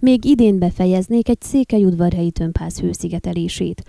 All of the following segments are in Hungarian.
még idén befejeznék egy székelyudvarhelyi tömbház hőszigetelését.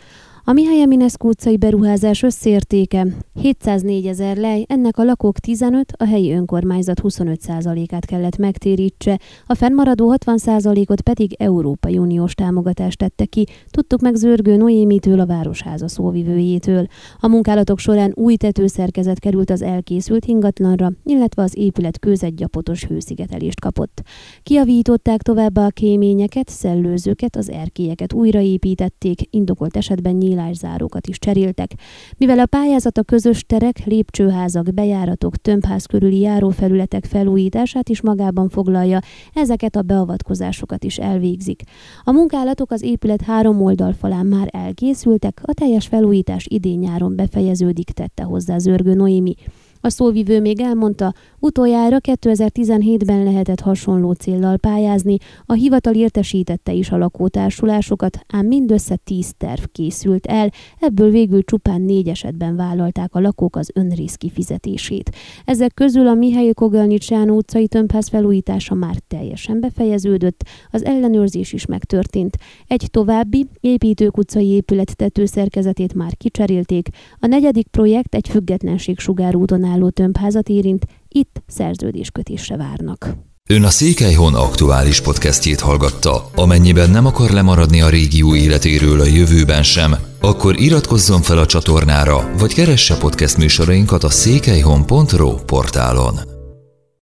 A Mihály Eminescu utcai beruházás összértéke 704 ezer lej, ennek a lakók 15, a helyi önkormányzat 25%-át kellett megtérítse, a fennmaradó 60%-ot pedig Európai Uniós támogatást tette ki, tudtuk meg Zörgő Noémitől, a Városháza szóvivőjétől. A munkálatok során új tetőszerkezet került az elkészült ingatlanra, illetve az épület kőzetgyapotos hőszigetelést kapott. Kiavították továbbá a kéményeket, szellőzőket, az erkélyeket újraépítették, indokolt esetben nyílt nyílászárókat is cseréltek. Mivel a pályázat a közös terek, lépcsőházak, bejáratok, tömbház körüli járófelületek felújítását is magában foglalja, ezeket a beavatkozásokat is elvégzik. A munkálatok az épület három oldalfalán már elkészültek, a teljes felújítás idén-nyáron befejeződik, tette hozzá Zörgő Noémi. A szóvivő még elmondta, utoljára 2017-ben lehetett hasonló céllal pályázni, a hivatal értesítette is a lakótársulásokat, ám mindössze tíz terv készült el, ebből végül csupán négy esetben vállalták a lakók az önrész kifizetését. Ezek közül a Mihály Kogelnicsán utcai tömbház felújítása már teljesen befejeződött, az ellenőrzés is megtörtént. Egy további építők utcai épület tetőszerkezetét már kicserélték, a negyedik projekt egy függetlenség sugárúton álló tömbházat érint, itt szerződéskötésre várnak. Ön a Székelyhon aktuális podcastjét hallgatta. Amennyiben nem akar lemaradni a régió életéről a jövőben sem, akkor iratkozzon fel a csatornára, vagy keresse podcast műsorainkat a székelyhon.pro portálon.